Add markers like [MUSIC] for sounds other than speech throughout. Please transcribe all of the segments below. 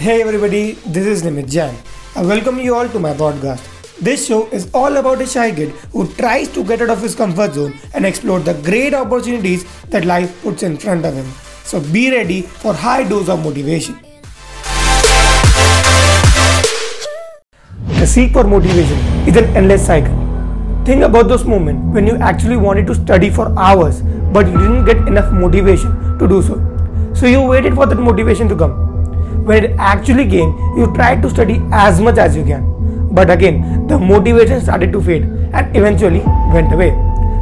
Hey everybody, this is Nimit Jain. I welcome you all to my podcast. This show is all about a shy kid who tries to get out of his comfort zone and explore the great opportunities that life puts in front of him. So be ready for high dose of motivation. The seek for motivation is an endless cycle. Think about those moments when you actually wanted to study for hours but you didn't get enough motivation to do so. So you waited for that motivation to come. When it actually came, you tried to study as much as you can. But again, the motivation started to fade and eventually went away.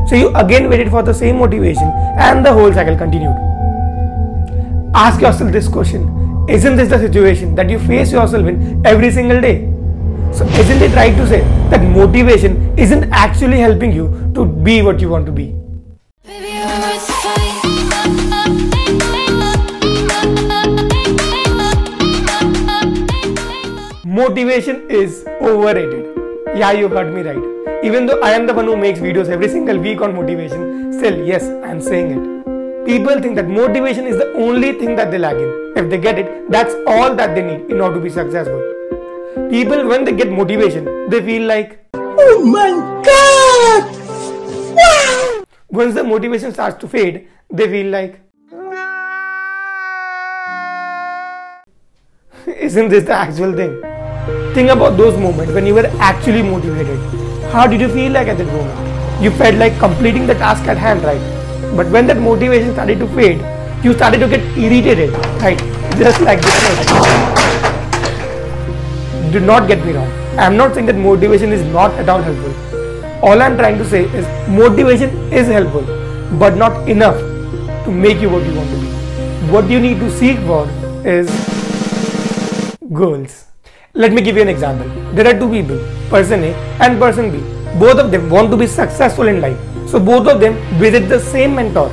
So you again waited for the same motivation and the whole cycle continued. Ask yourself this question Isn't this the situation that you face yourself in every single day? So, isn't it right to say that motivation isn't actually helping you to be what you want to be? Motivation is overrated. Yeah, you heard me right. Even though I am the one who makes videos every single week on motivation, still, yes, I am saying it. People think that motivation is the only thing that they lack in. If they get it, that's all that they need in order to be successful. People, when they get motivation, they feel like, Oh my god! Wow! Once the motivation starts to fade, they feel like, [LAUGHS] Isn't this the actual thing? Think about those moments when you were actually motivated. How did you feel like at that moment? You felt like completing the task at hand, right? But when that motivation started to fade, you started to get irritated, right? Just like this do not get me wrong. I am not saying that motivation is not at all helpful. All I am trying to say is motivation is helpful, but not enough to make you what you want to be. What you need to seek for is goals. Let me give you an example. There are two people, person A and person B. Both of them want to be successful in life. So both of them visit the same mentor.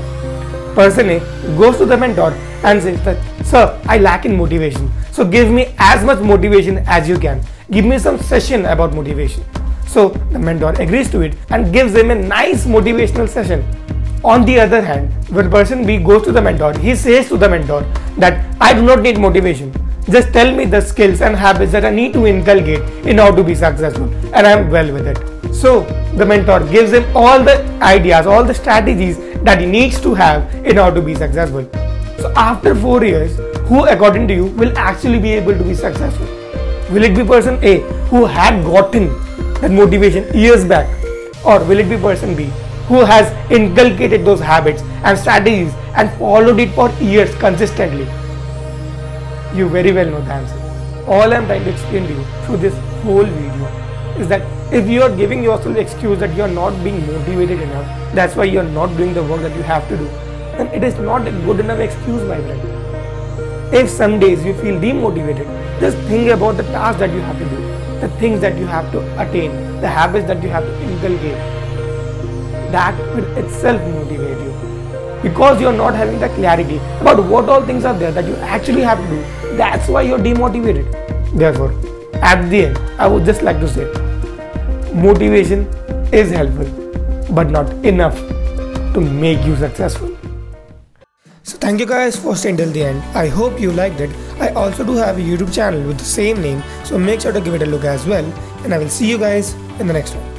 Person A goes to the mentor and says that, Sir, I lack in motivation. So give me as much motivation as you can. Give me some session about motivation. So the mentor agrees to it and gives him a nice motivational session. On the other hand, when person B goes to the mentor, he says to the mentor that I do not need motivation. Just tell me the skills and habits that I need to inculcate in order to be successful, and I am well with it. So the mentor gives him all the ideas, all the strategies that he needs to have in order to be successful. So after four years, who according to you will actually be able to be successful? Will it be person A who had gotten that motivation years back or will it be person B who has inculcated those habits and strategies and followed it for years consistently? You very well know the answer. All I am trying to explain to you through this whole video is that if you are giving yourself the excuse that you are not being motivated enough, that's why you are not doing the work that you have to do, then it is not a good enough excuse, my friend. If some days you feel demotivated, just think about the tasks that you have to do, the things that you have to attain, the habits that you have to inculcate. That will itself motivate you. Because you are not having the clarity about what all things are there that you actually have to do, that's why you're demotivated. Therefore, at the end, I would just like to say motivation is helpful, but not enough to make you successful. So thank you guys for staying till the end. I hope you liked it. I also do have a YouTube channel with the same name, so make sure to give it a look as well. And I will see you guys in the next one.